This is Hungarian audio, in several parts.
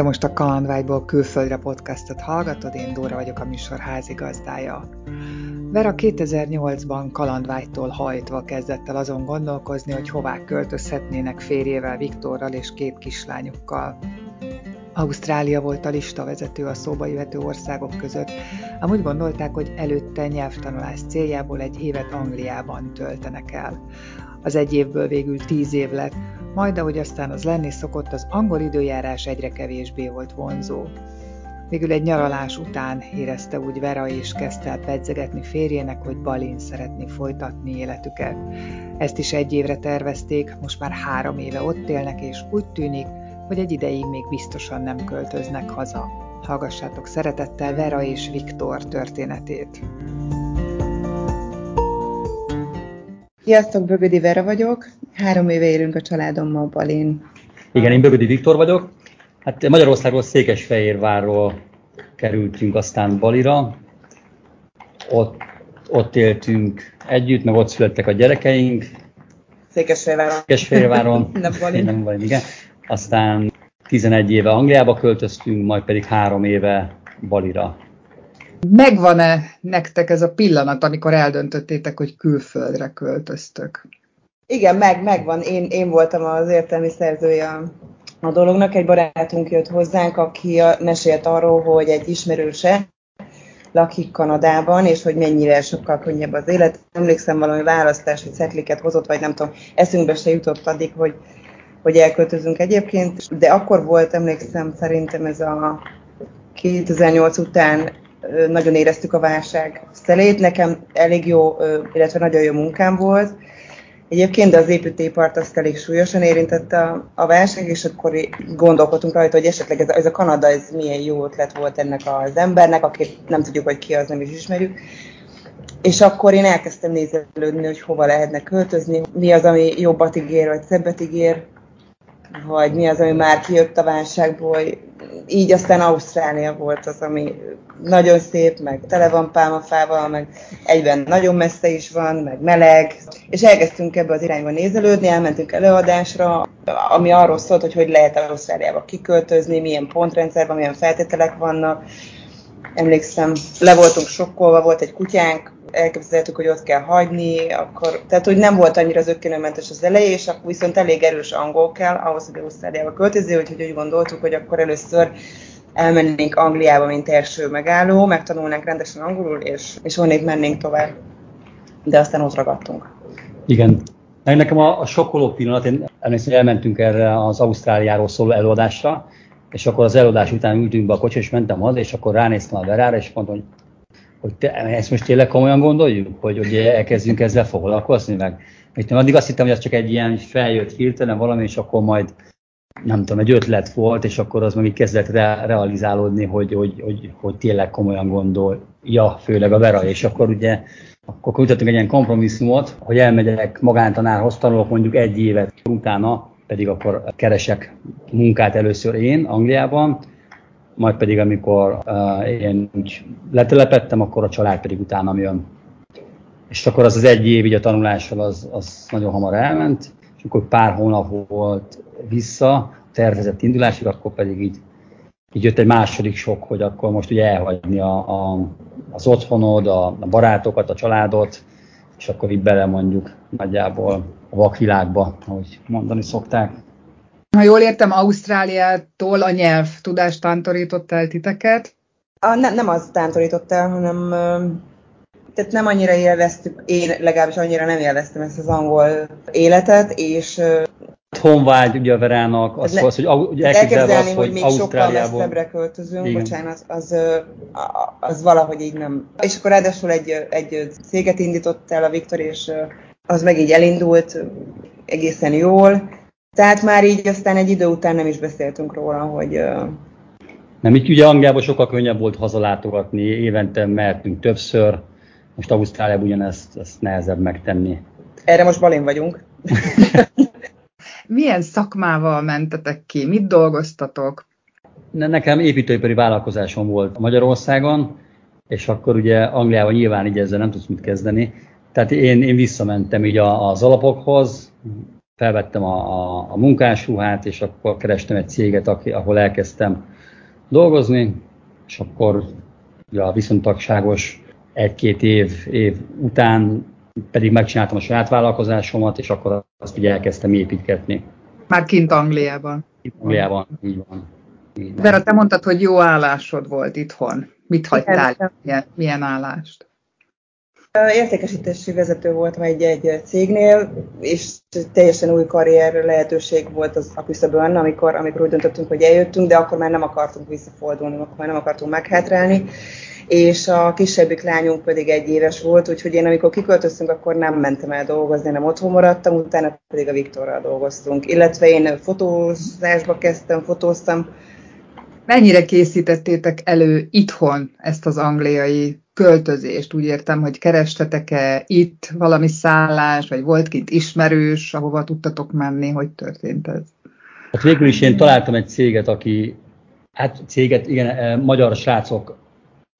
Te most a Kalandvágyból külföldre podcastot hallgatod, én Dóra vagyok a műsor házigazdája. Vera 2008-ban kalandvágytól hajtva kezdett el azon gondolkozni, hogy hová költözhetnének férjével, Viktorral és két kislányukkal. Ausztrália volt a listavezető a szóba jöhető országok között, ám úgy gondolták, hogy előtte nyelvtanulás céljából egy évet Angliában töltenek el. Az egy évből végül tíz év lett, majd ahogy aztán az lenni szokott, az angol időjárás egyre kevésbé volt vonzó. Végül egy nyaralás után érezte úgy Vera és kezdte el pedzegetni férjének, hogy Balin szeretné folytatni életüket. Ezt is egy évre tervezték, most már három éve ott élnek, és úgy tűnik, hogy egy ideig még biztosan nem költöznek haza. Hallgassátok szeretettel Vera és Viktor történetét. Sziasztok, Bögödi Vera vagyok. Három éve élünk a családommal Balin. Igen, én Bögödi Viktor vagyok. Hát Magyarországról Székesfehérvárról kerültünk aztán Balira. Ott, ott éltünk együtt, meg ott születtek a gyerekeink. Székesfehérváron. Székesfehérváron. nem Balin. Nem Balin, igen. Aztán 11 éve Angliába költöztünk, majd pedig három éve Balira. Megvan-e nektek ez a pillanat, amikor eldöntöttétek, hogy külföldre költöztök? Igen, meg, megvan. Én, én voltam az értelmi szerzője a dolognak. Egy barátunk jött hozzánk, aki mesélt arról, hogy egy ismerőse lakik Kanadában, és hogy mennyire sokkal könnyebb az élet. Emlékszem valami választás, hogy szetliket hozott, vagy nem tudom, eszünkbe se jutott addig, hogy, hogy elköltözünk egyébként. De akkor volt, emlékszem, szerintem ez a 2008 után nagyon éreztük a válság szelét. Nekem elég jó, illetve nagyon jó munkám volt. Egyébként, de az építőipart azt elég súlyosan érintette a, a válság, és akkor gondolkodtunk rajta, hogy esetleg ez ez a Kanada, ez milyen jó ötlet volt ennek az embernek, akit nem tudjuk, hogy ki az, nem is ismerjük. És akkor én elkezdtem nézelődni, hogy hova lehetne költözni, mi az, ami jobbat ígér, vagy szebbet ígér, vagy mi az, ami már kijött a válságból. Így aztán Ausztrália volt az, ami nagyon szép, meg tele van pálmafával, meg egyben nagyon messze is van, meg meleg. És elkezdtünk ebbe az irányba nézelődni, elmentünk előadásra, ami arról szólt, hogy hogy lehet Ausztráliába kiköltözni, milyen pontrendszerben, milyen feltételek vannak. Emlékszem, le voltunk sokkolva, volt egy kutyánk, elképzeltük, hogy ott kell hagyni, akkor, tehát hogy nem volt annyira zöggenőmentes az eleje, és akkor viszont elég erős angol kell ahhoz, hogy Ausztráliába költözni, úgyhogy úgy gondoltuk, hogy akkor először elmennénk Angliába, mint első megálló, megtanulnánk rendesen angolul, és, és onnét mennénk tovább. De aztán ott ragadtunk. Igen. Nekem a, a sokkoló pillanat, én emlékszem, hogy elmentünk erre az Ausztráliáról szóló előadásra, és akkor az előadás után ültünk be a kocsi, és mentem haza, és akkor ránéztem a Verára, és mondtam, hogy, hogy te, ezt most tényleg komolyan gondoljuk, hogy, hogy elkezdjünk ezzel foglalkozni, meg Itt addig azt hittem, hogy ez csak egy ilyen feljött hirtelen valami, és akkor majd nem tudom, egy ötlet volt, és akkor az meg így kezdett re- realizálódni, hogy, hogy, hogy, hogy tényleg komolyan gondolja, főleg a Vera, és akkor ugye akkor kötöttünk egy ilyen kompromisszumot, hogy elmegyek magántanárhoz, tanulok mondjuk egy évet, utána pedig akkor keresek munkát először én Angliában, majd pedig amikor uh, én úgy letelepettem, akkor a család pedig utána jön. És akkor az az egy év így a tanulással az, az nagyon hamar elment, és akkor pár hónap volt vissza, tervezett indulásig, akkor pedig így, így jött egy második sok, hogy akkor most ugye elhagyni a, a, az otthonod, a, a barátokat, a családot, és akkor így bele mondjuk nagyjából a vakvilágba, ahogy mondani szokták. Ha jól értem, Ausztráliától a nyelv tudást tántorított el titeket? A, ne, nem az tántorított el, hanem tehát nem annyira élveztük, én legalábbis annyira nem élveztem ezt az angol életet, és honvágy ugye a Verának, az, le, az hogy ugye elképzelni, az, hogy, hogy még sokkal messzebbre költözünk, Igen. bocsánat, az, az, valahogy így nem. És akkor ráadásul egy, egy céget indított el a Viktor, és az meg így elindult egészen jól. Tehát már így aztán egy idő után nem is beszéltünk róla, hogy... Nem, így ugye Angliában sokkal könnyebb volt hazalátogatni, évente mehetünk többször, most Ausztráliában ugyanezt ezt nehezebb megtenni. Erre most balén vagyunk. Milyen szakmával mentetek ki? Mit dolgoztatok? Nekem építőipari vállalkozásom volt Magyarországon, és akkor ugye Angliában nyilván így ezzel nem tudsz mit kezdeni. Tehát én, én visszamentem így az alapokhoz, felvettem a, a, a munkásruhát, és akkor kerestem egy céget, ahol elkezdtem dolgozni, és akkor ja, a viszontagságos egy-két év, év után pedig megcsináltam a saját vállalkozásomat, és akkor azt ugye elkezdtem építgetni. Már kint Angliában. Angliában, így van. Így van. Vera, te mondtad, hogy jó állásod volt itthon. Mit hagytál? Milyen, milyen állást? Értékesítési vezető voltam egy, egy cégnél, és teljesen új karrier lehetőség volt az a küszöbön, amikor, amikor úgy döntöttünk, hogy eljöttünk, de akkor már nem akartunk visszafordulni, akkor már nem akartunk meghátrálni és a kisebbik lányunk pedig egy éves volt, úgyhogy én amikor kiköltöztünk, akkor nem mentem el dolgozni, nem otthon maradtam, utána pedig a Viktorral dolgoztunk. Illetve én fotózásba kezdtem, fotóztam. Mennyire készítettétek elő itthon ezt az angliai költözést? Úgy értem, hogy kerestetek-e itt valami szállás, vagy volt kint ismerős, ahova tudtatok menni, hogy történt ez? Hát végül is én találtam egy céget, aki, hát céget, igen, eh, magyar srácok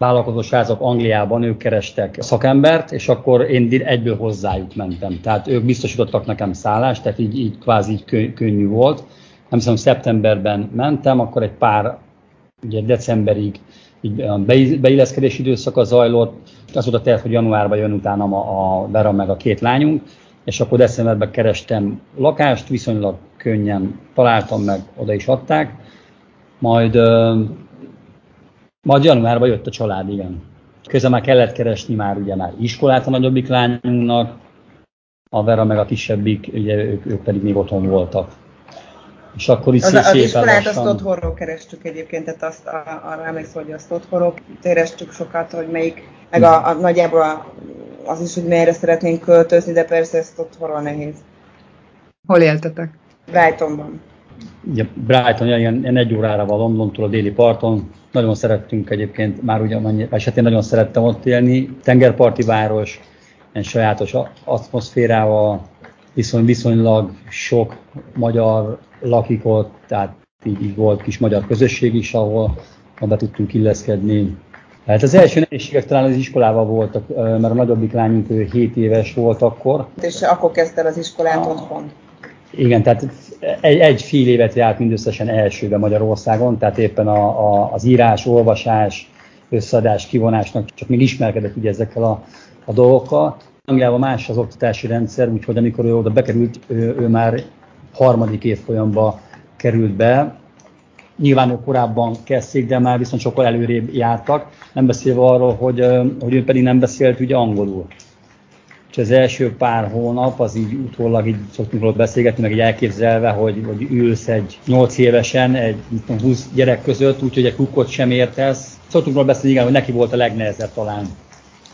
vállalkozó srácok Angliában, ők kerestek szakembert, és akkor én egyből hozzájuk mentem. Tehát ők biztosítottak nekem szállást, tehát így, így kvázi így könnyű volt. Nem hiszem, szeptemberben mentem, akkor egy pár, ugye decemberig így beilleszkedési időszaka zajlott, az volt a terv, hogy januárban jön utána a, a Vera meg a két lányunk, és akkor decemberben kerestem lakást, viszonylag könnyen találtam meg, oda is adták. Majd majd januárban jött a család, igen. Közben már kellett keresni már ugye már iskolát a nagyobbik lányunknak, a Vera meg a kisebbik, ugye ők, ők pedig még otthon voltak. És akkor is az, az iskolát lassan... azt otthonról kerestük egyébként, tehát azt arra emlékszem, hogy azt otthonról kerestük sokat, hogy melyik, meg a, a, nagyjából az is, hogy melyre szeretnénk költözni, de persze ezt otthonról nehéz. Hol éltetek? Brightonban. Ugye Brighton, ilyen, ilyen egy órára van Londontól a déli parton, nagyon szerettünk egyébként, már ugye annyi, hát én nagyon szerettem ott élni. Tengerparti város, egy sajátos atmoszférával, viszony, viszonylag sok magyar lakik ott, tehát így, így volt kis magyar közösség is, ahol, ahol be tudtunk illeszkedni. Hát az első nehézségek talán az iskolával voltak, mert a nagyobbik lányunk ő 7 éves volt akkor. És akkor kezdte az iskolát ah. otthon? Igen, tehát egy, egy fél évet járt mindösszesen elsőbe Magyarországon, tehát éppen a, a, az írás, olvasás, összeadás, kivonásnak csak még ismerkedett ugye ezekkel a, a dolgokkal. Angliában más az oktatási rendszer, úgyhogy amikor ő oda bekerült, ő, ő már harmadik évfolyamba került be. Nyilván ő korábban kezdték, de már viszont sokkal előrébb jártak, nem beszélve arról, hogy, hogy ő pedig nem beszélt ugye angolul és az első pár hónap, az így utólag így szoktunk róla beszélgetni, meg így elképzelve, hogy, hogy ülsz egy 8 évesen, egy 20 gyerek között, úgyhogy egy kukkot sem értesz. Szoktunk róla beszélni, igen, hogy neki volt a legnehezebb talán.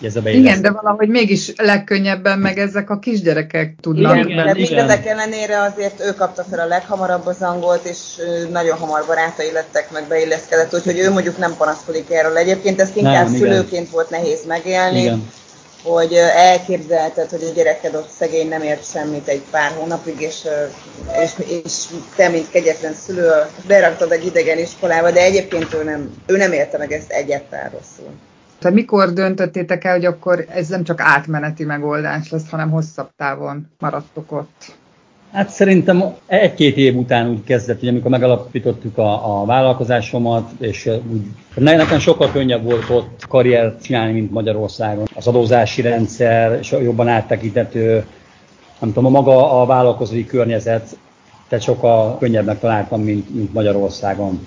Ez a igen, de valahogy mégis legkönnyebben meg ezek a kisgyerekek tudnak. Igen, de mindezek ellenére azért ő kapta fel a leghamarabb az angolt, és nagyon hamar barátai lettek, meg beilleszkedett, úgyhogy ő mondjuk nem panaszkodik erről. Egyébként ezt inkább nem, szülőként igen. volt nehéz megélni. Igen hogy elképzelted, hogy a gyereked ott szegény nem ért semmit egy pár hónapig, és, és, és te, mint kegyetlen szülő, beraktad egy idegen iskolába, de egyébként ő nem, ő nem érte meg ezt egyáltalán rosszul. Tehát mikor döntöttétek el, hogy akkor ez nem csak átmeneti megoldás lesz, hanem hosszabb távon maradtok ott? Hát szerintem egy-két év után úgy kezdett, hogy amikor megalapítottuk a, a vállalkozásomat, és úgy, nekem sokkal könnyebb volt ott karriert csinálni, mint Magyarországon. Az adózási rendszer, jobban áttekintető, nem tudom, a maga a vállalkozói környezet, tehát sokkal könnyebb találtam, mint, mint Magyarországon.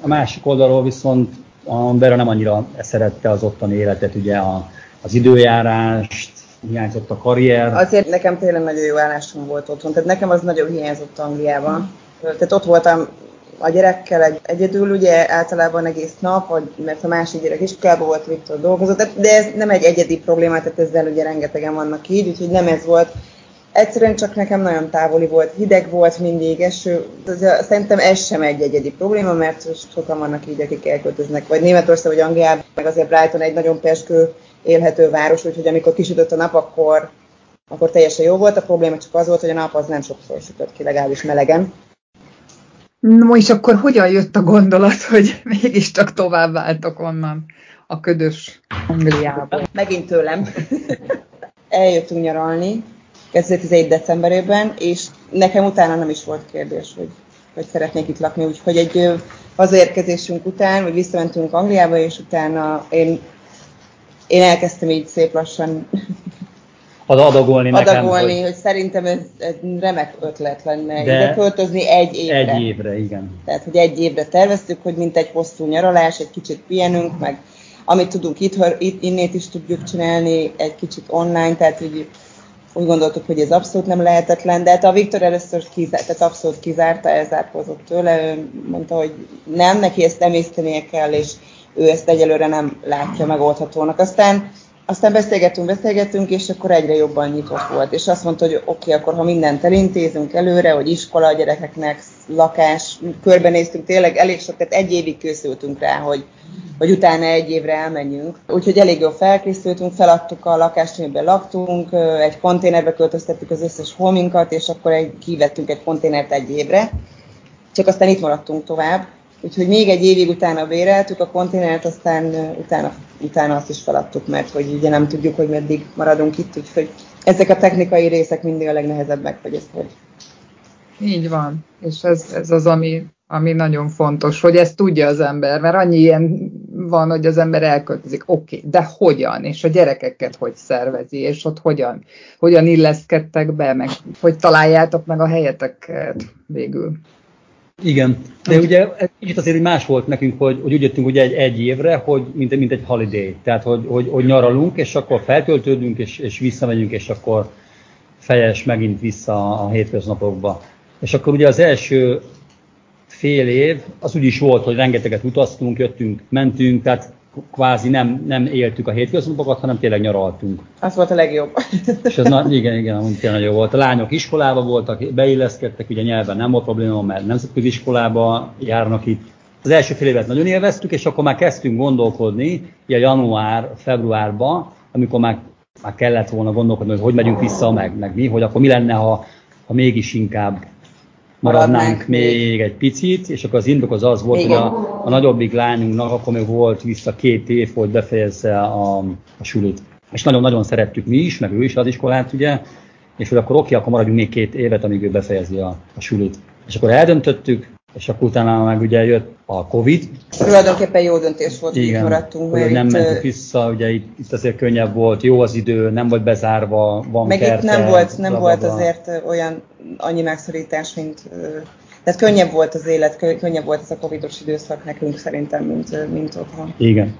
A másik oldalról viszont a Bera nem annyira szerette az ottani életet, ugye a, az időjárást, hiányzott a karrier. Azért nekem tényleg nagyon jó állásom volt otthon, tehát nekem az nagyon hiányzott Angliában. Tehát ott voltam a gyerekkel egy, egyedül, ugye általában egész nap, vagy, mert a másik gyerek iskolában volt, Viktor dolgozott, de ez nem egy egyedi probléma, tehát ezzel ugye rengetegen vannak így, úgyhogy nem ez volt. Egyszerűen csak nekem nagyon távoli volt, hideg volt mindig, eső. Szerintem ez sem egy egyedi probléma, mert sokan vannak így, akik elköltöznek, vagy Németország, vagy Angliában, meg azért Brighton egy nagyon peskő élhető város, úgyhogy amikor kisütött a nap, akkor, akkor teljesen jó volt. A probléma csak az volt, hogy a nap az nem sokszor sütött ki, legalábbis melegen. No és akkor hogyan jött a gondolat, hogy mégiscsak tovább váltok onnan a ködös Angliába? Megint tőlem. Eljöttünk nyaralni 2017. decemberében, és nekem utána nem is volt kérdés, hogy, hogy szeretnék itt lakni, úgyhogy egy hazaérkezésünk után, vagy visszamentünk Angliába, és utána én, én elkezdtem így szép lassan adagolni, nekem, adagolni hogy... hogy szerintem ez, ez remek ötlet lenne De ide költözni egy évre. Egy évre, igen. Tehát, hogy egy évre terveztük, hogy mint egy hosszú nyaralás, egy kicsit pihenünk, meg amit tudunk itt, itt innét is tudjuk csinálni, egy kicsit online, tehát hogy úgy gondoltuk, hogy ez abszolút nem lehetetlen, de hát a Viktor először kizárt, tehát abszolút kizárta, elzárkózott tőle, ő mondta, hogy nem, neki ezt emésztenie kell, és ő ezt egyelőre nem látja megoldhatónak. Aztán aztán beszélgetünk, beszélgetünk, és akkor egyre jobban nyitott volt. És azt mondta, hogy oké, okay, akkor ha mindent elintézünk előre, hogy iskola a gyerekeknek, lakás, körbenéztünk, tényleg elég sok, tehát egy évig készültünk rá, hogy, hogy utána egy évre elmenjünk. Úgyhogy elég jól felkészültünk, feladtuk a lakást, amiben laktunk, egy konténerbe költöztettük az összes holminkat, és akkor egy, kivettünk egy konténert egy évre. Csak aztán itt maradtunk tovább Úgyhogy még egy évig utána béreltük a konténert, aztán utána, utána azt is feladtuk, mert hogy ugye nem tudjuk, hogy meddig maradunk itt, úgyhogy ezek a technikai részek mindig a legnehezebbek, hogy ezt hogy. Így van, és ez, ez az, ami, ami nagyon fontos, hogy ezt tudja az ember, mert annyi ilyen van, hogy az ember elköltözik, oké, okay, de hogyan, és a gyerekeket hogy szervezi, és ott hogyan, hogyan illeszkedtek be, meg hogy találjátok meg a helyeteket végül. Igen, de ugye itt azért más volt nekünk, hogy, hogy úgy jöttünk ugye egy, egy évre, hogy mint, mint egy holiday, tehát hogy, hogy, hogy nyaralunk, és akkor feltöltődünk, és, és visszamegyünk, és akkor fejes megint vissza a hétköznapokba. És akkor ugye az első fél év, az úgy is volt, hogy rengeteget utaztunk, jöttünk, mentünk, tehát kvázi nem, nem éltük a hétköznapokat, hanem tényleg nyaraltunk. Az volt a legjobb. És ez na, igen, igen, amúgy tényleg jó volt. A lányok iskolába voltak, beilleszkedtek, ugye nyelven nem volt probléma, mert nemzetközi iskolába járnak itt. Az első fél évet nagyon élveztük, és akkor már kezdtünk gondolkodni, ugye január, februárban, amikor már, már kellett volna gondolkodni, hogy hogy megyünk vissza, meg, meg mi, hogy akkor mi lenne, ha, ha mégis inkább maradnánk még egy picit, és akkor az indok az az volt, Igen. hogy a, a nagyobbik lányunknak akkor még volt vissza két év, hogy befejezze a, a sulit. És nagyon-nagyon szerettük mi is, meg ő is az iskolát, ugye, és hogy akkor oké, akkor maradjunk még két évet, amíg ő befejezi a, a sulit. És akkor eldöntöttük, és akkor utána meg ugye jött a Covid. Tulajdonképpen jó döntés volt, hogy Igen, maradtunk. Mert nem itt, mentünk vissza, ugye itt, itt azért könnyebb volt, jó az idő, nem volt bezárva, van Meg kerte, itt nem volt, nem volt azért olyan annyi megszorítás, mint tehát könnyebb volt az élet, könnyebb volt ez a covidos időszak nekünk szerintem, mint, mint otthon. Igen.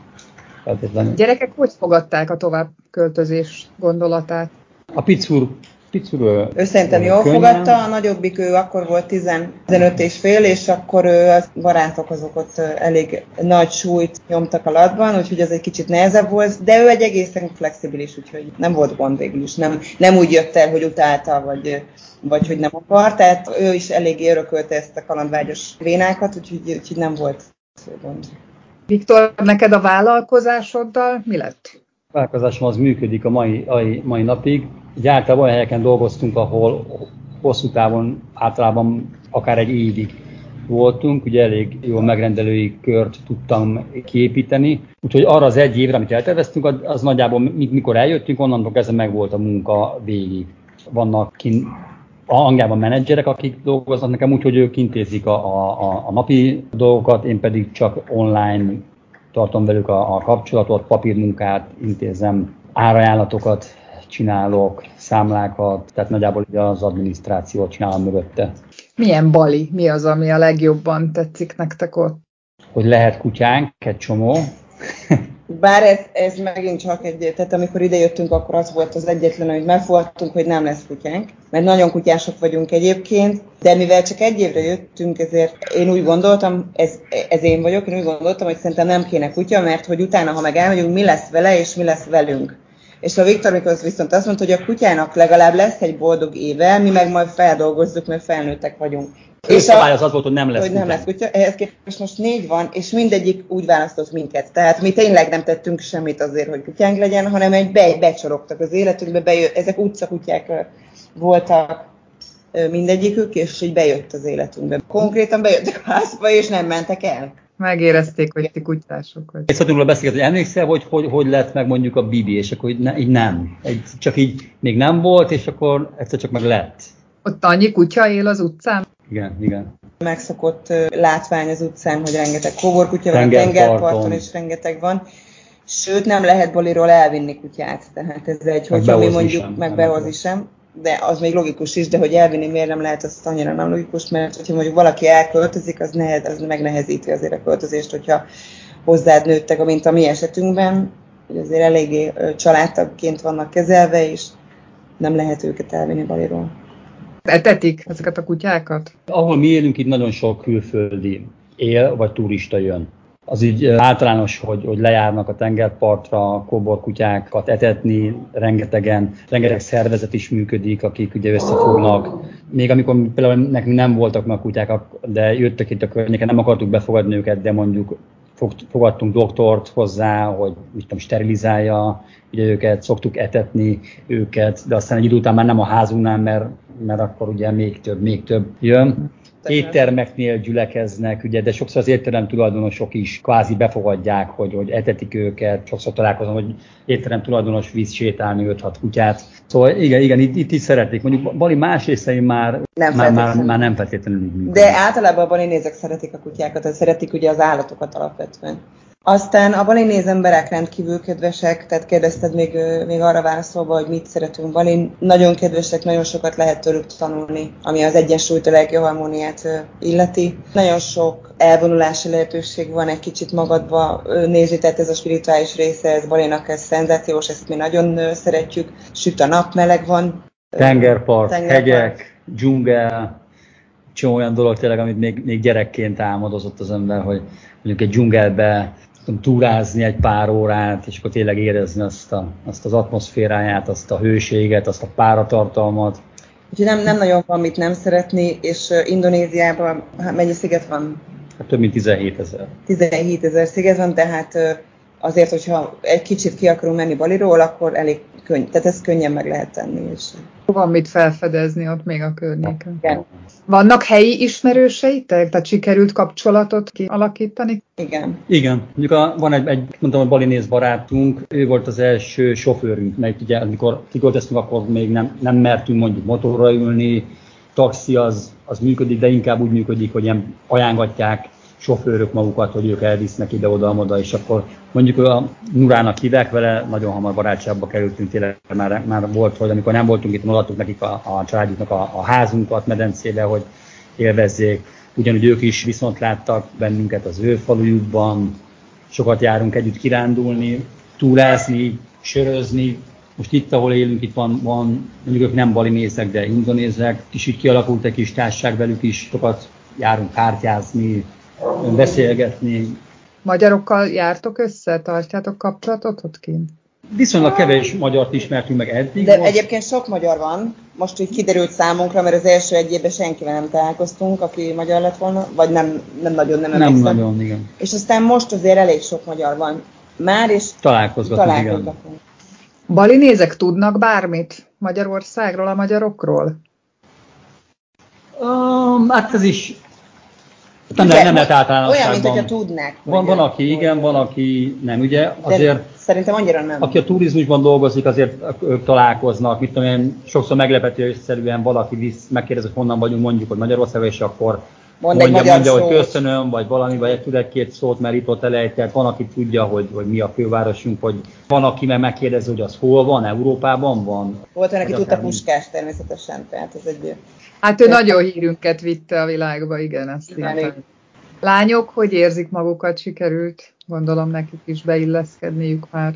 Gyerekek hogy fogadták a továbbköltözés gondolatát? A Pittsburgh Picur, ő szerintem jól könnyen. fogadta, a nagyobbik ő akkor volt 15 és fél, és akkor ő, az barátok azok ott elég nagy súlyt nyomtak a latban, úgyhogy ez egy kicsit nehezebb volt, de ő egy egészen flexibilis, úgyhogy nem volt gond végül is. Nem, nem úgy jött el, hogy utálta, vagy, vagy hogy nem akar, tehát ő is eléggé örökölte ezt a kalandvágyos vénákat, úgyhogy, úgyhogy nem volt gond. Viktor, neked a vállalkozásoddal mi lett? A vállalkozásom az működik a mai, mai, mai napig így általában olyan helyeken dolgoztunk, ahol hosszú távon általában akár egy évig voltunk, ugye elég jó megrendelői kört tudtam kiépíteni. Úgyhogy arra az egy évre, amit elterveztünk, az nagyjából mikor eljöttünk, onnantól kezdve meg volt a munka végig. Vannak kint Angliában menedzserek, akik dolgoznak nekem úgy, hogy ők intézik a, a, a napi dolgokat, én pedig csak online tartom velük a, a kapcsolatot, papírmunkát intézem, árajánlatokat csinálok, számlákat, tehát nagyjából ugye az adminisztrációt csinálom mögötte. Milyen bali? Mi az, ami a legjobban tetszik nektek ott? Hogy lehet kutyánk, egy csomó. Bár ez, ez megint csak egy, tehát amikor idejöttünk, akkor az volt az egyetlen, hogy megfogadtunk, hogy nem lesz kutyánk, mert nagyon kutyások vagyunk egyébként, de mivel csak egy évre jöttünk, ezért én úgy gondoltam, ez, ez én vagyok, én úgy gondoltam, hogy szerintem nem kéne kutya, mert hogy utána, ha meg elmegyünk, mi lesz vele és mi lesz velünk. És a Viktor mikor viszont azt mondta, hogy a kutyának legalább lesz egy boldog éve, mi meg majd feldolgozzuk, mert felnőttek vagyunk. És a az az volt, hogy nem lesz hogy nem lesz kutya. Ehhez képest most négy van, és mindegyik úgy választott minket. Tehát mi tényleg nem tettünk semmit azért, hogy kutyánk legyen, hanem egy be, becsorogtak az életünkbe, bejö, ezek utcakutyák voltak mindegyikük, és így bejött az életünkbe. Konkrétan bejöttek a házba, és nem mentek el. Megérezték, hogy ti kutyások vagy. Egy szóval beszélget, hogy emlékszel, hogy, hogy hogy lett meg mondjuk a Bibi, és akkor így, ne, így nem. Egy, csak így még nem volt, és akkor egyszer csak meg lett. Ott annyi kutya él az utcán? Igen, igen. Megszokott látvány az utcán, hogy rengeteg kóborkutya van, a tengerparton is rengeteg van. Sőt, nem lehet boliról elvinni kutyát. Tehát ez egy, hogyha mi mondjuk sem, meg behozni sem, de az még logikus is, de hogy elvinni miért nem lehet, az annyira nem logikus, mert hogyha mondjuk valaki elköltözik, az, nehez, az megnehezíti azért a költözést, hogyha hozzád nőttek, mint a mi esetünkben, hogy azért eléggé családtagként vannak kezelve, és nem lehet őket elvinni baliról. Etetik ezeket a kutyákat? Ahol mi élünk, itt nagyon sok külföldi él, vagy turista jön. Az így általános, hogy, hogy lejárnak a tengerpartra, kóborkutyákat etetni, rengetegen, rengeteg szervezet is működik, akik ugye összefognak. Még amikor például nekünk nem voltak meg kutyák, de jöttek itt a környéken, nem akartuk befogadni őket, de mondjuk fogadtunk doktort hozzá, hogy mit tudom, sterilizálja ugye őket, szoktuk etetni őket, de aztán egy idő után már nem a házunknál, mert, mert akkor ugye még több, még több jön éttermeknél gyülekeznek, ugye, de sokszor az étterem tulajdonosok is kvázi befogadják, hogy, hogy etetik őket, sokszor találkozom, hogy étterem tulajdonos víz sétálni 5-6 kutyát. Szóval igen, igen, itt, itt is szeretik. Mondjuk Bali más részein már nem, már, már, már nem feltétlenül így működik. De általában a bali nézek szeretik a kutyákat, szeretik ugye az állatokat alapvetően. Aztán a balinéz emberek rendkívül kedvesek, tehát kérdezted még, még arra válaszolva, hogy mit szeretünk balin. Nagyon kedvesek, nagyon sokat lehet tőlük tanulni, ami az egyensúlyt, a legjobb harmóniát illeti. Nagyon sok elvonulási lehetőség van, egy kicsit magadba nézni, tehát ez a spirituális része, ez balinak ez szenzációs, ezt mi nagyon szeretjük. Süt a nap, meleg van. Tengerpart, Tengerpart. hegyek, dzsungel, csomó olyan dolog tényleg, amit még, még gyerekként álmodozott az ember, hogy mondjuk egy dzsungelbe tudom, túrázni egy pár órát, és akkor tényleg érezni azt, a, azt az atmoszféráját, azt a hőséget, azt a páratartalmat. Úgyhogy nem, nem nagyon van mit nem szeretni, és Indonéziában hát mennyi sziget van? Hát több mint 17 ezer. 17 ezer sziget van, tehát azért, hogyha egy kicsit ki akarunk menni Baliról, akkor elég könny, tehát ezt könnyen meg lehet tenni. És... Van mit felfedezni ott még a környéken. Igen. Vannak helyi ismerőseitek? Tehát sikerült kapcsolatot kialakítani? Igen. Igen. Mondjuk a, van egy, egy mondtam, a balinész barátunk, ő volt az első sofőrünk, mert ugye amikor kiköltöztünk, akkor még nem, nem mertünk mondjuk motorra ülni, taxi az, az működik, de inkább úgy működik, hogy ilyen ajánlatják sofőrök magukat, hogy ők elvisznek ide-oda-oda, és akkor mondjuk a Nurának hívják vele, nagyon hamar barátságba kerültünk, tényleg már, már volt, hogy amikor nem voltunk itt, adtuk nekik a, a családjuknak a, a házunkat medencébe, hogy élvezzék. Ugyanúgy ők is viszont láttak bennünket az ő falujukban, sokat járunk együtt kirándulni, túrázni, sörözni. Most itt, ahol élünk, itt van, van mondjuk ők nem balinézek, de indonézek, és így kialakult egy kis társaság velük is, sokat járunk kártyázni, beszélgetni. Magyarokkal jártok össze? Tartjátok kapcsolatot ott kint? Viszonylag kevés magyart ismertünk meg eddig. De most... egyébként sok magyar van. Most így kiderült számunkra, mert az első egy évben senkivel nem találkoztunk, aki magyar lett volna, vagy nem, nem nagyon, nem emlékszem. Nem nagyon, igen. És aztán most azért elég sok magyar van már, és találkozgatunk. találkozgatunk. Balinézek tudnak bármit Magyarországról, a magyarokról? Um, hát ez is nem, igen, nem lehet általánosságban. Olyan, mint hogyha tudnák. Van, van, aki igen, van, aki nem. Ugye azért, De szerintem annyira nem. Aki a turizmusban dolgozik, azért ők találkoznak. Mit tudom én, sokszor meglepetőszerűen valaki visz, megkérdez, hogy honnan vagyunk, mondjuk, hogy Magyarországon, és akkor Mond mondja, mondja hogy köszönöm, vagy valami, vagy tud egy-két szót, mert itt ott elejtett. Van, aki tudja, hogy, hogy mi a fővárosunk, hogy van, aki meg megkérdezi, hogy az hol van, Európában van. Volt aki tudta Puskás természetesen, tehát ez egy Hát ő nagyon hírünket vitte a világba, igen, ezt igen. Lányok, hogy érzik magukat, sikerült? Gondolom nekik is beilleszkedniük már.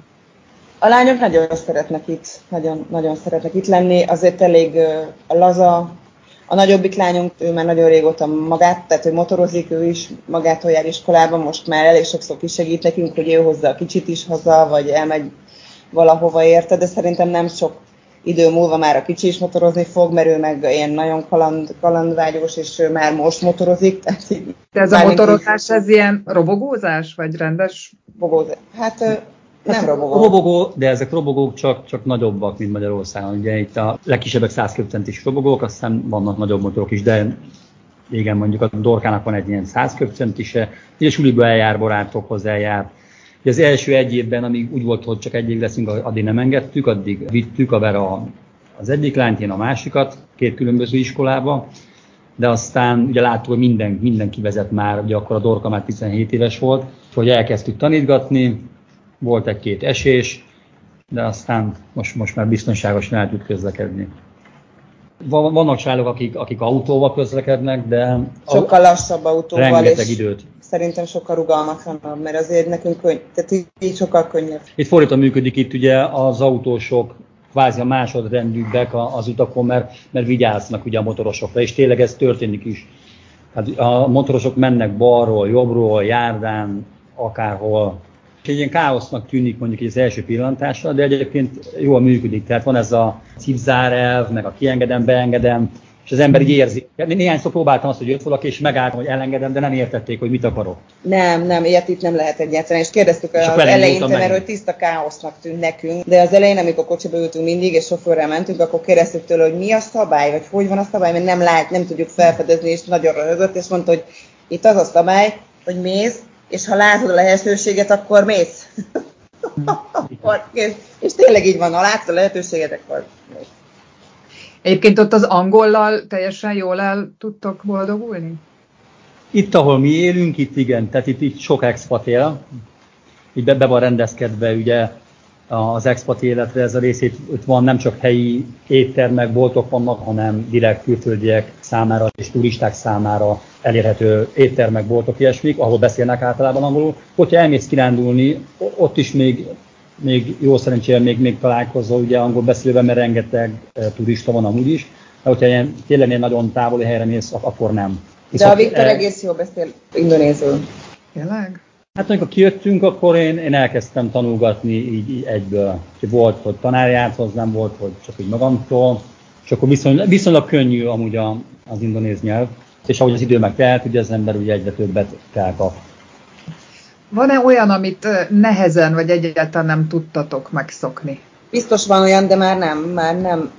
A lányok nagyon szeretnek itt, nagyon, nagyon szeretnek itt lenni, azért elég uh, laza. A nagyobbik lányunk, ő már nagyon régóta magát, tehát ő motorozik, ő is magától jár iskolában, most már elég sokszor kisegít nekünk, hogy ő hozza a kicsit is haza, vagy elmegy valahova érte, de szerintem nem sok idő múlva már a kicsi is motorozni fog, mert ő meg ilyen nagyon kaland, kalandvágyós, és ő már most motorozik. Tehát De ez a motorozás, ez ilyen robogózás, vagy rendes? Robogózás. Hát nem robogó. Robogó, de ezek robogók csak, csak nagyobbak, mint Magyarországon. Ugye itt a legkisebbek 100 köbcentis robogók, aztán vannak nagyobb motorok is, de igen, mondjuk a Dorkának van egy ilyen 100 köbcentise, és suliba eljár, barátokhoz eljár, az első egy évben, amíg úgy volt, hogy csak egy év leszünk, addig nem engedtük, addig vittük a Vera az egyik lányt, én a másikat, két különböző iskolába, de aztán ugye láttuk, hogy minden, mindenki vezet már, ugye akkor a Dorka már 17 éves volt, hogy elkezdtük tanítgatni, volt egy-két esés, de aztán most, most már biztonságosan el tud közlekedni. Vannak családok, akik, akik autóval közlekednek, de sokkal lassabb autóval, rengeteg és időt. Szerintem sokkal rugalmatlanabb, mert azért nekünk könny, tehát így sokkal könnyebb. Itt fordítva működik itt ugye az autósok kvázi a másodrendűbbek az utakon, mert, mert vigyáznak ugye a motorosokra, és tényleg ez történik is. Hát a motorosok mennek balról, jobbról, járdán, akárhol, egy ilyen káosznak tűnik mondjuk az első pillantásra, de egyébként jól működik. Tehát van ez a cipzár elv, meg a kiengedem, beengedem, és az ember így érzi. Néhányszor próbáltam azt, hogy jött valaki, és megálltam, hogy elengedem, de nem értették, hogy mit akarok. Nem, nem, ilyet itt nem lehet egyáltalán. És kérdeztük és az eleinte, mert hogy tiszta káosznak tűnt nekünk, de az elején, amikor kocsiba ültünk mindig, és sofőrrel mentünk, akkor kérdeztük tőle, hogy mi a szabály, vagy hogy van a szabály, mert nem lát, nem tudjuk felfedezni, és nagyon röhögött, és mondta, hogy itt az a szabály, hogy mész, és ha látod a lehetőséget, akkor mész. kész. És tényleg így van, ha látod a lehetőséget, akkor mész. Egyébként ott az angollal teljesen jól el tudtok boldogulni? Itt, ahol mi élünk, itt igen, tehát itt, itt sok expat él. Itt be, be van rendezkedve ugye az expat életre ez a részét, itt van nem csak helyi éttermek, boltok vannak, hanem direkt külföldiek számára és turisták számára elérhető éttermek, boltok, ilyesmik, ahol beszélnek általában angolul. Hogyha elmész kirándulni, ott is még, még jó szerencsére még, még találkozol ugye angol beszélőben, mert rengeteg e, turista van amúgy is. De hogyha ilyen, tényleg egy nagyon távoli helyre mész, akkor nem. Viszont, De a Viktor e, egész jól beszél indonézul. Tényleg? Hát amikor kijöttünk, akkor én, én elkezdtem tanulgatni így, így egyből. Volt, hogy tanár járt hozzám, volt, hogy csak így magamtól, és akkor viszonylag, viszonylag könnyű amúgy a, az indonéz nyelv, és ahogy az idő meg telt, ugye az ember ugye egyre többet felkap. Van-e olyan, amit nehezen vagy egyáltalán nem tudtatok megszokni? Biztos van olyan, de már nem, már nem.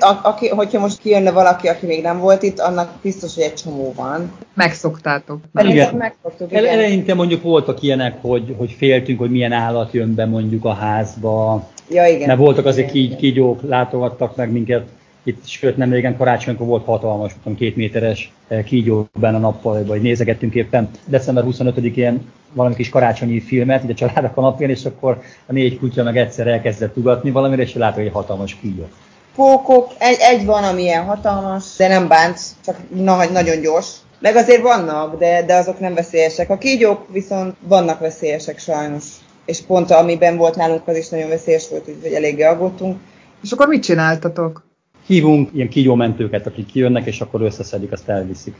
A, aki, hogyha most kijönne valaki, aki még nem volt itt, annak biztos, hogy egy csomó van. Megszoktátok. Igen. Megszoktuk, igen. Eleinte mondjuk voltak ilyenek, hogy, hogy féltünk, hogy milyen állat jön be mondjuk a házba. Ja, igen. Mert voltak azért kígy, kígyók, látogattak meg minket. Itt, sőt, nem régen karácsonykor volt hatalmas, tudom, két méteres eh, kígyó benne a nappal, vagy nézegettünk éppen december 25-én valami kis karácsonyi filmet, a család a kanapén, és akkor a négy kutya meg egyszer elkezdett ugatni valamire, és látom, hogy egy hatalmas kígyó. Pókok, egy, egy van, ami ilyen hatalmas, de nem bánt, csak na, nagyon gyors. Meg azért vannak, de, de azok nem veszélyesek. A kígyók viszont vannak veszélyesek sajnos. És pont amiben volt nálunk, az is nagyon veszélyes volt, úgyhogy eléggé aggódtunk. És akkor mit csináltatok? Hívunk ilyen kígyómentőket, akik kijönnek, és akkor összeszedik, azt elviszik.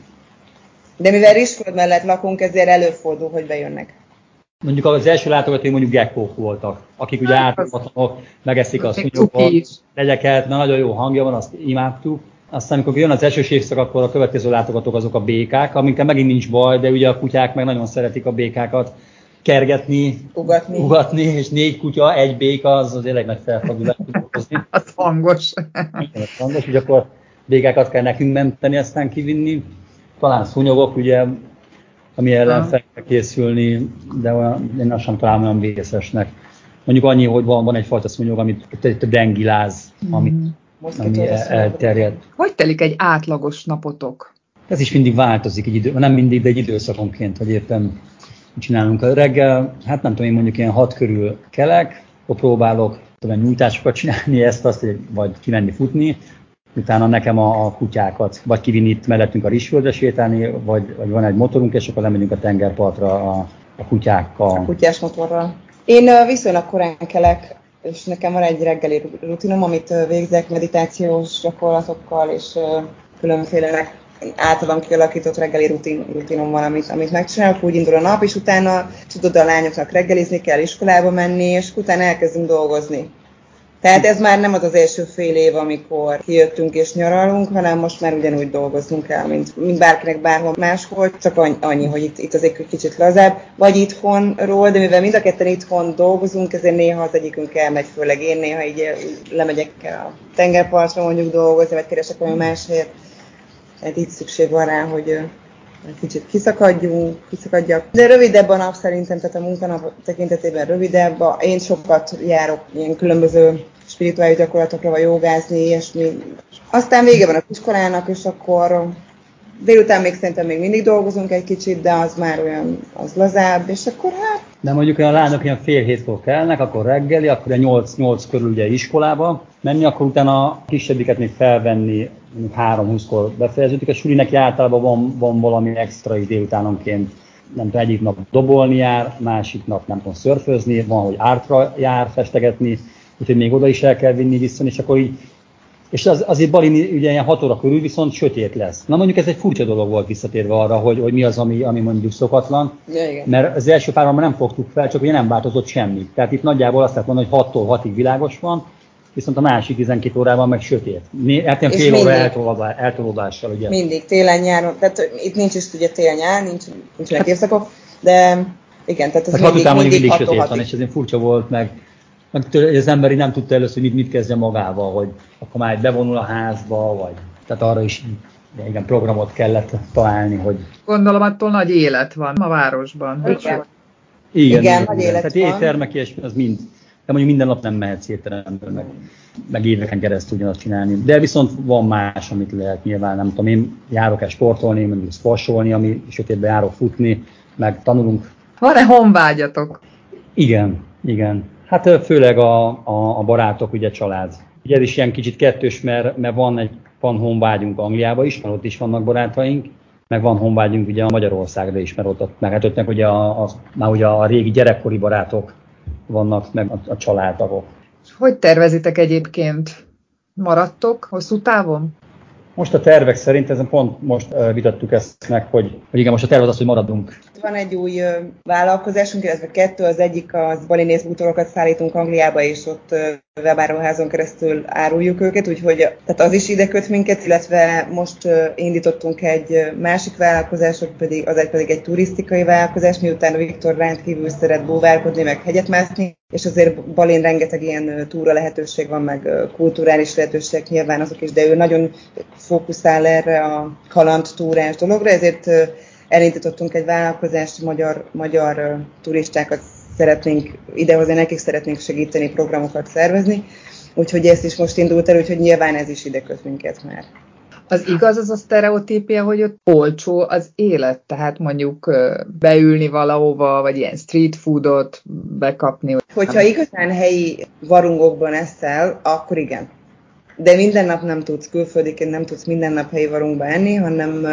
De mivel Rizsföld mellett lakunk, ezért előfordul, hogy bejönnek. Mondjuk az első látogatói mondjuk gekkók voltak, akik ugye átadhatnak, megeszik a szúnyogot, legyeket, na nagyon jó hangja van, azt imádtuk. Aztán amikor jön az esős évszak, akkor a következő látogatók azok a békák, amikkel megint nincs baj, de ugye a kutyák meg nagyon szeretik a békákat kergetni, ugatni, ugatni és négy kutya, egy béka, az az tényleg nagy felfogulás. az hangos. Igen, az hangos, hogy akkor békákat kell nekünk menteni, aztán kivinni talán szúnyogok, ugye, ami ellen fel kell készülni, de olyan, én azt sem találom olyan vészesnek. Mondjuk annyi, hogy van, van egyfajta szúnyog, amit egy dengiláz, ami, mm. ami elterjed. Hogy telik egy átlagos napotok? Ez is mindig változik, egy idő, nem mindig, de egy időszakonként, hogy éppen csinálunk. A reggel, hát nem tudom, én mondjuk ilyen hat körül kelek, akkor próbálok tudom, nyújtásokat csinálni, ezt, azt, vagy kimenni futni, utána nekem a, a kutyákat, vagy kivinni itt mellettünk a Rizsföldre sétálni, vagy, vagy van egy motorunk, és akkor lemegyünk a tengerpartra a, a kutyákkal. A kutyás motorral. Én viszonylag korán kelek, és nekem van egy reggeli rutinom, amit végzek meditációs gyakorlatokkal, és különféle általam kialakított reggeli rutin, rutinom van, amit, amit megcsinálok, úgy indul a nap, és utána tudod, a lányoknak reggelizni kell, iskolába menni, és utána elkezdünk dolgozni. Tehát ez már nem az az első fél év, amikor kijöttünk és nyaralunk, hanem most már ugyanúgy dolgozunk el, mint, mint bárkinek bárhol máshol, csak annyi, hogy itt, itt azért kicsit lazább, vagy itthonról, de mivel mind a ketten itthon dolgozunk, ezért néha az egyikünk elmegy, főleg én néha így lemegyek a tengerpartra mondjuk dolgozni, vagy keresek valami másért. Tehát itt szükség van rá, hogy kicsit kiszakadjunk, kiszakadjak. De rövidebb a nap szerintem, tehát a munkanap tekintetében rövidebb. Én sokat járok ilyen különböző spirituális gyakorlatokra, vagy jogázni, ilyesmi. Aztán vége van a iskolának, és akkor délután még szerintem még mindig dolgozunk egy kicsit, de az már olyan, az lazább, és akkor hát... De mondjuk a lányok ilyen fél hétkor kelnek, akkor reggeli, akkor 8-8 körül ugye iskolába menni, akkor utána a kisebbiket még felvenni, 3-20-kor befejeződik. A sulinek általában van, van valami extra délutánonként nem tudom, egyik nap dobolni jár, másik nap nem tudom szörfözni, van, hogy ártra jár festegetni, úgyhogy még oda is el kell vinni vissza, és akkor így és az, azért Balini ugye ilyen 6 óra körül viszont sötét lesz. Na mondjuk ez egy furcsa dolog volt visszatérve arra, hogy, hogy mi az, ami, ami mondjuk szokatlan. Ja, igen. Mert az első párban nem fogtuk fel, csak ugye nem változott semmi. Tehát itt nagyjából azt lehet mondani, hogy 6-tól 6-ig világos van, viszont a másik 12 órában meg sötét. Hát ilyen fél óra eltolódással, ugye. Mindig, télen, nyáron, tehát itt nincs is ugye tél-nyár, nincs, nincsenek évszakok, de igen, tehát ez hát mindig, mindig, mindig sötét van, és ez furcsa volt, meg meg az emberi nem tudta először, mit, mit kezdje magával, hogy akkor már bevonul a házba, vagy tehát arra is igen, programot kellett találni, hogy... Gondolom, attól nagy élet van a városban. Igen. Igen, igen, igen nagy élet Tehát van. éttermek és az mind. De mondjuk minden nap nem mehetsz étterembe, meg, meg éveken keresztül ugyanazt csinálni. De viszont van más, amit lehet nyilván, nem tudom, én járok el sportolni, mondjuk sportolni, ami sötétben járok futni, meg tanulunk. Van-e honvágyatok? Igen, igen. Hát főleg a, a, a barátok, ugye család. Ugye ez is ilyen kicsit kettős, mert, mert van egy van honvágyunk Angliába is, mert ott is vannak barátaink, meg van honvágyunk ugye a Magyarországra is, mert ott, meg hát ott ugye a, a, már ugye a régi gyerekkori barátok vannak, meg a, a családtagok. Hogy tervezitek egyébként? Maradtok hosszú távon? Most a tervek szerint, ezen pont most vitattuk ezt meg, hogy, hogy igen, most a terv az, hogy maradunk. Van egy új vállalkozásunk, illetve kettő, az egyik az balinész bútorokat szállítunk Angliába, és ott uh, webáruházon keresztül áruljuk őket, úgyhogy tehát az is ide köt minket, illetve most indítottunk egy másik vállalkozás, pedig, az egy pedig egy turisztikai vállalkozás, miután Viktor rendkívül szeret búvárkodni, meg hegyet mászni, és azért Balin rengeteg ilyen túra lehetőség van, meg kulturális lehetőség nyilván azok is, de ő nagyon fókuszál erre a kaland túrás dologra, ezért elindítottunk egy vállalkozást, magyar, magyar turistákat szeretnénk idehozni, nekik szeretnénk segíteni, programokat szervezni, úgyhogy ezt is most indult el, úgyhogy nyilván ez is ide köt minket már. Az igaz az a sztereotípia, hogy ott olcsó az élet, tehát mondjuk beülni valahova, vagy ilyen street foodot bekapni. Hogyha igazán helyi varungokban eszel, akkor igen. De minden nap nem tudsz külföldiként, nem tudsz minden nap helyi varunkba enni, hanem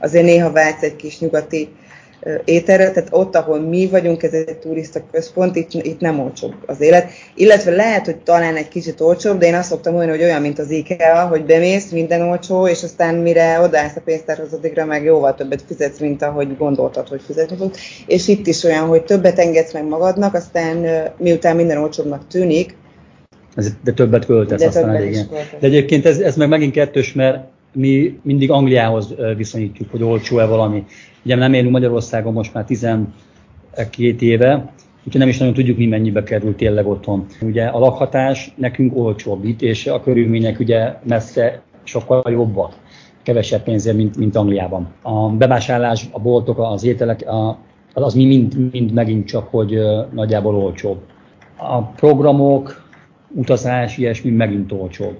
azért néha vágysz egy kis nyugati ételre, tehát ott, ahol mi vagyunk, ez egy turista központ, itt, itt nem olcsóbb az élet. Illetve lehet, hogy talán egy kicsit olcsóbb, de én azt szoktam mondani, hogy olyan, mint az IKEA, hogy bemész, minden olcsó, és aztán mire odaállsz a pénztárhoz, addigra meg jóval többet fizetsz, mint ahogy gondoltad, hogy fizetni fog. És itt is olyan, hogy többet engedsz meg magadnak, aztán miután minden olcsóbbnak tűnik, de többet költesz de aztán elég. De egyébként ez, ez meg megint kettős, mert mi mindig Angliához viszonyítjuk, hogy olcsó-e valami. Ugye nem élünk Magyarországon most már 12 éve, úgyhogy nem is nagyon tudjuk, mi mennyibe kerül tényleg otthon. Ugye a lakhatás nekünk olcsóbb itt, és a körülmények ugye messze sokkal jobbak, kevesebb pénzért, mint, mint Angliában. A bevásárlás, a boltok, az ételek, a, az mi mind, mind megint csak, hogy nagyjából olcsóbb. A programok, utazás, ilyesmi megint olcsóbb.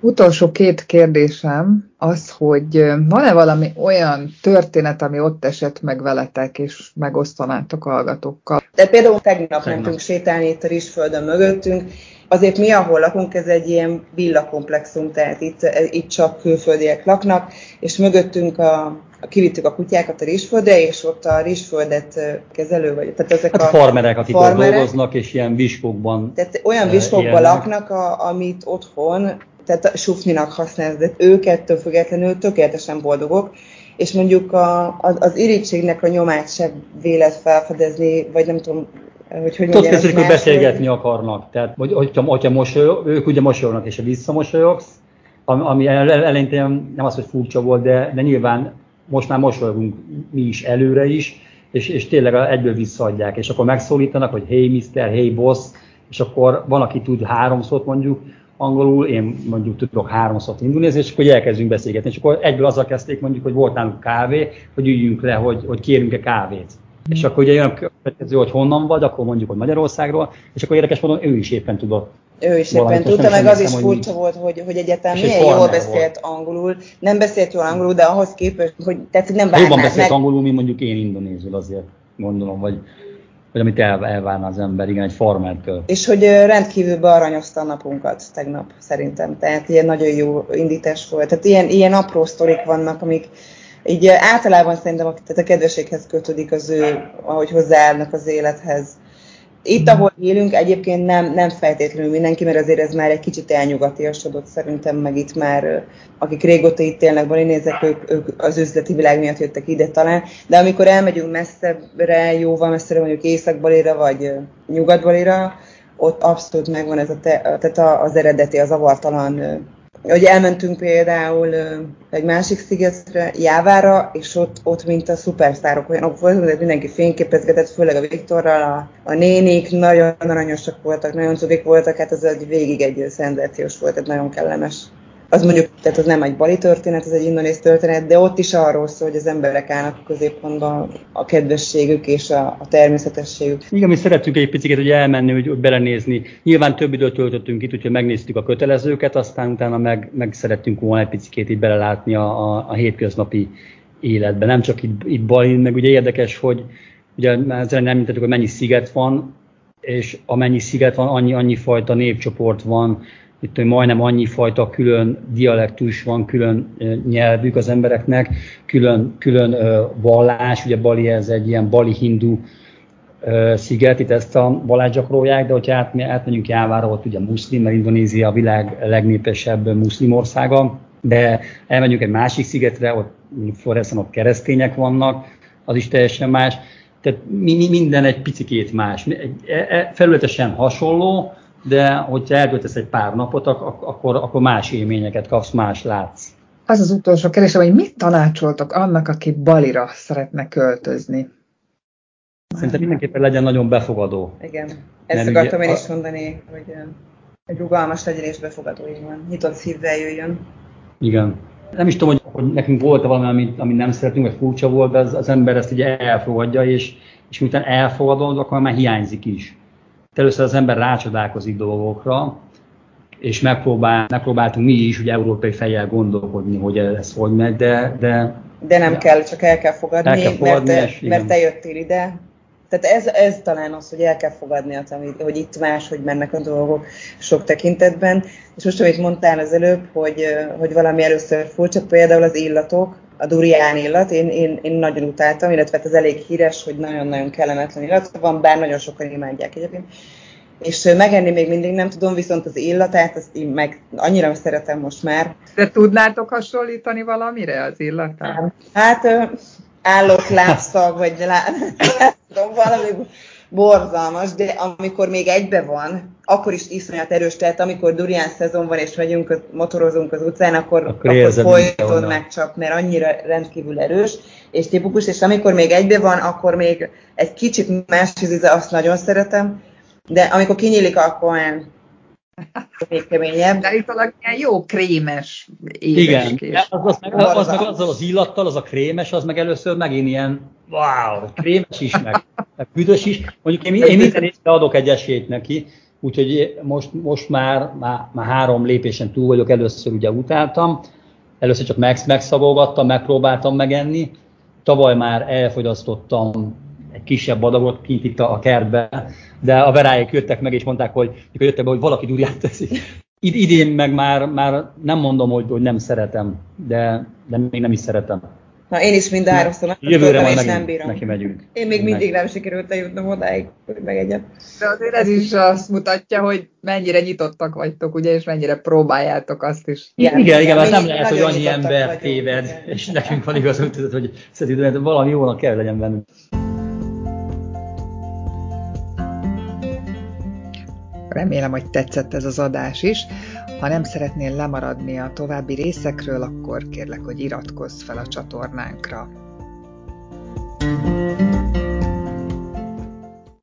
Utolsó két kérdésem az, hogy van-e valami olyan történet, ami ott esett meg veletek, és megosztanátok hallgatókkal? De például tegnap, tegnap. mentünk sétálni itt a Rizsföldön mögöttünk, azért mi, ahol lakunk, ez egy ilyen villakomplexum, tehát itt, itt csak külföldiek laknak, és mögöttünk a, kivittük a kutyákat a rizsföldre, és ott a rizsföldet kezelő vagy. Tehát ezek hát a farmerek, akik farmerek, ott dolgoznak, és ilyen viskókban Tehát olyan viskókban laknak, a, amit otthon tehát sufninak használják, de ők ettől függetlenül tökéletesen boldogok, és mondjuk a, az, az irítségnek a nyomát se vélet felfedezni, vagy nem tudom, hogy hogy Tudod, kezdődik, hogy beszélgetni akarnak. Tehát, hogy, hogyha, hogyha mosolyog, ők ugye mosolyognak, és ha visszamosolyogsz, ami eleinte nem az, hogy furcsa volt, de, de nyilván most már mosolyogunk mi is előre is, és, és tényleg egyből visszaadják, és akkor megszólítanak, hogy hey mister, hey boss, és akkor van, aki tud háromszor mondjuk, angolul, én mondjuk tudok háromszor indulni, és akkor elkezdünk beszélgetni. És akkor egyből azzal kezdték mondjuk, hogy volt nálunk kávé, hogy üljünk le, hogy, hogy kérünk-e kávét. Mm. És akkor ugye jön a következő, hogy honnan vagy, akkor mondjuk, hogy Magyarországról, és akkor érdekes módon ő is éppen tudott Ő is éppen tudta, meg az is furcsa volt, hogy, hogy egyetem milyen jól beszélt volt. angolul. Nem beszélt jól angolul, de ahhoz képest, hogy tehát nem várnád Jobban beszélt meg. angolul, mint mondjuk én indonézül azért, gondolom, vagy vagy amit el, elvárna az ember, igen, egy farmertől. És hogy rendkívül bearanyozta a napunkat tegnap, szerintem. Tehát ilyen nagyon jó indítás volt. Tehát ilyen, ilyen apró sztorik vannak, amik így általában szerintem tehát a kedveséghez kötődik az ő, ahogy hozzáállnak az élethez. Itt, ahol élünk, egyébként nem, nem feltétlenül mindenki, mert azért ez már egy kicsit elnyugatiasodott szerintem, meg itt már, akik régóta itt élnek, nézek, ők, ők az üzleti világ miatt jöttek ide talán, de amikor elmegyünk messzebbre, jóval messzebbre mondjuk Észak-Balira, vagy Nyugat-Balira, ott abszolút megvan ez a te, tehát az eredeti, az avartalan hogy elmentünk például egy másik szigetre, Jávára, és ott, ott mint a szupersztárok olyanok voltak, hogy mindenki fényképezgetett, főleg a Viktorral, a, a nénik nagyon aranyosak voltak, nagyon cukik voltak, hát ez egy végig egy szenzációs volt, egy nagyon kellemes az mondjuk, tehát az nem egy bali történet, ez egy indonész történet, de ott is arról szól, hogy az emberek állnak a középpontban a kedvességük és a, a természetességük. Igen, mi szerettünk egy picit hogy elmenni, hogy, hogy belenézni. Nyilván több időt töltöttünk itt, úgyhogy megnéztük a kötelezőket, aztán utána meg, meg szerettünk volna egy picit így belelátni a, a, a hétköznapi életbe. Nem csak itt, itt Balin, meg ugye érdekes, hogy ugye már nem említettük, hogy mennyi sziget van, és amennyi sziget van, annyi, annyi fajta népcsoport van, itt majdnem annyi fajta külön dialektus van, külön nyelvük az embereknek, külön, külön vallás, ugye Bali ez egy ilyen bali hindu sziget, itt ezt a vallást gyakorolják, de hogyha át, átmegyünk Jávára, ott ugye muszlim, mert Indonézia a világ legnépesebb muszlim országa, de elmegyünk egy másik szigetre, ott Floreszen ott keresztények vannak, az is teljesen más. Tehát mi, mi, minden egy picikét más. E, e, felületesen hasonló, de hogyha eltöltesz egy pár napot, akkor, akkor más élményeket kapsz, más látsz. Az az utolsó kérdésem, hogy mit tanácsoltok annak, aki Balira szeretne költözni? Szerintem mindenképpen legyen nagyon befogadó. Igen, ezt Mert akartam ugye, én is mondani, hogy egy rugalmas legyen és befogadó, így van. Nyitott szívvel jöjjön. Igen. Nem is tudom, hogy, hogy nekünk volt-e valami, amit, amit nem szeretünk, vagy furcsa volt, de az, az ember ezt ugye elfogadja, és, és miután elfogadod, akkor már hiányzik is először az ember rácsodálkozik dolgokra, és megpróbál, megpróbáltunk mi is ugye európai fejjel gondolkodni, hogy ez hogy megy, de... De, de nem de, kell, csak el kell fogadni, el kell fogadni mert, te, mert te jöttél ide. Tehát ez, ez talán az, hogy el kell fogadni, az, hogy itt más, hogy mennek a dolgok sok tekintetben. És most, amit mondtál az előbb, hogy, hogy valami először furcsa, például az illatok, a durián illat, én, én, én nagyon utáltam, illetve hát ez elég híres, hogy nagyon-nagyon kellemetlen illat van, bár nagyon sokan imádják egyébként. És megenni még mindig nem tudom, viszont az illatát, azt én meg annyira szeretem most már. De tudnátok hasonlítani valamire az illatát? Hát állott lábszag, vagy lá... tudom, valami borzalmas, de amikor még egybe van, akkor is iszonyat erős, tehát amikor durián szezon van, és megyünk, motorozunk az utcán, akkor, akkor, akkor folyton megcsap, mert annyira rendkívül erős, és tipikus, és amikor még egybe van, akkor még egy kicsit más íze, azt nagyon szeretem, de amikor kinyílik, akkor még keményebb. De itt ilyen jó krémes Igen, az, az, meg, az, meg azzal az illattal, az a krémes, az meg először megint ilyen, wow, krémes is, meg, meg büdös is. Mondjuk én, én minden évben adok egy esélyt neki, úgyhogy most, most már, már, már három lépésen túl vagyok, először ugye utáltam, először csak meg, megszagolgattam, megpróbáltam megenni, tavaly már elfogyasztottam egy kisebb adagot kint itt a kertbe, de a veráik jöttek meg és mondták, hogy mikor jöttek be, hogy valaki durját teszi. Id- idén meg már, már nem mondom, hogy, hogy nem szeretem, de, de még nem is szeretem. Na én is mind a háromszor Jövőre majd nem bírom. neki megyünk. Én még mindig nem sikerült eljutnom odáig, hogy megegyem. De azért ez is azt mutatja, hogy mennyire nyitottak vagytok, ugye, és mennyire próbáljátok azt is. Igen, igen, igen mert nem lehet, hogy annyi ember téved, és nekünk van igazunk, hogy szerintem valami jónak kell legyen bennünk. Remélem, hogy tetszett ez az adás is. Ha nem szeretnél lemaradni a további részekről, akkor kérlek, hogy iratkozz fel a csatornánkra. thank you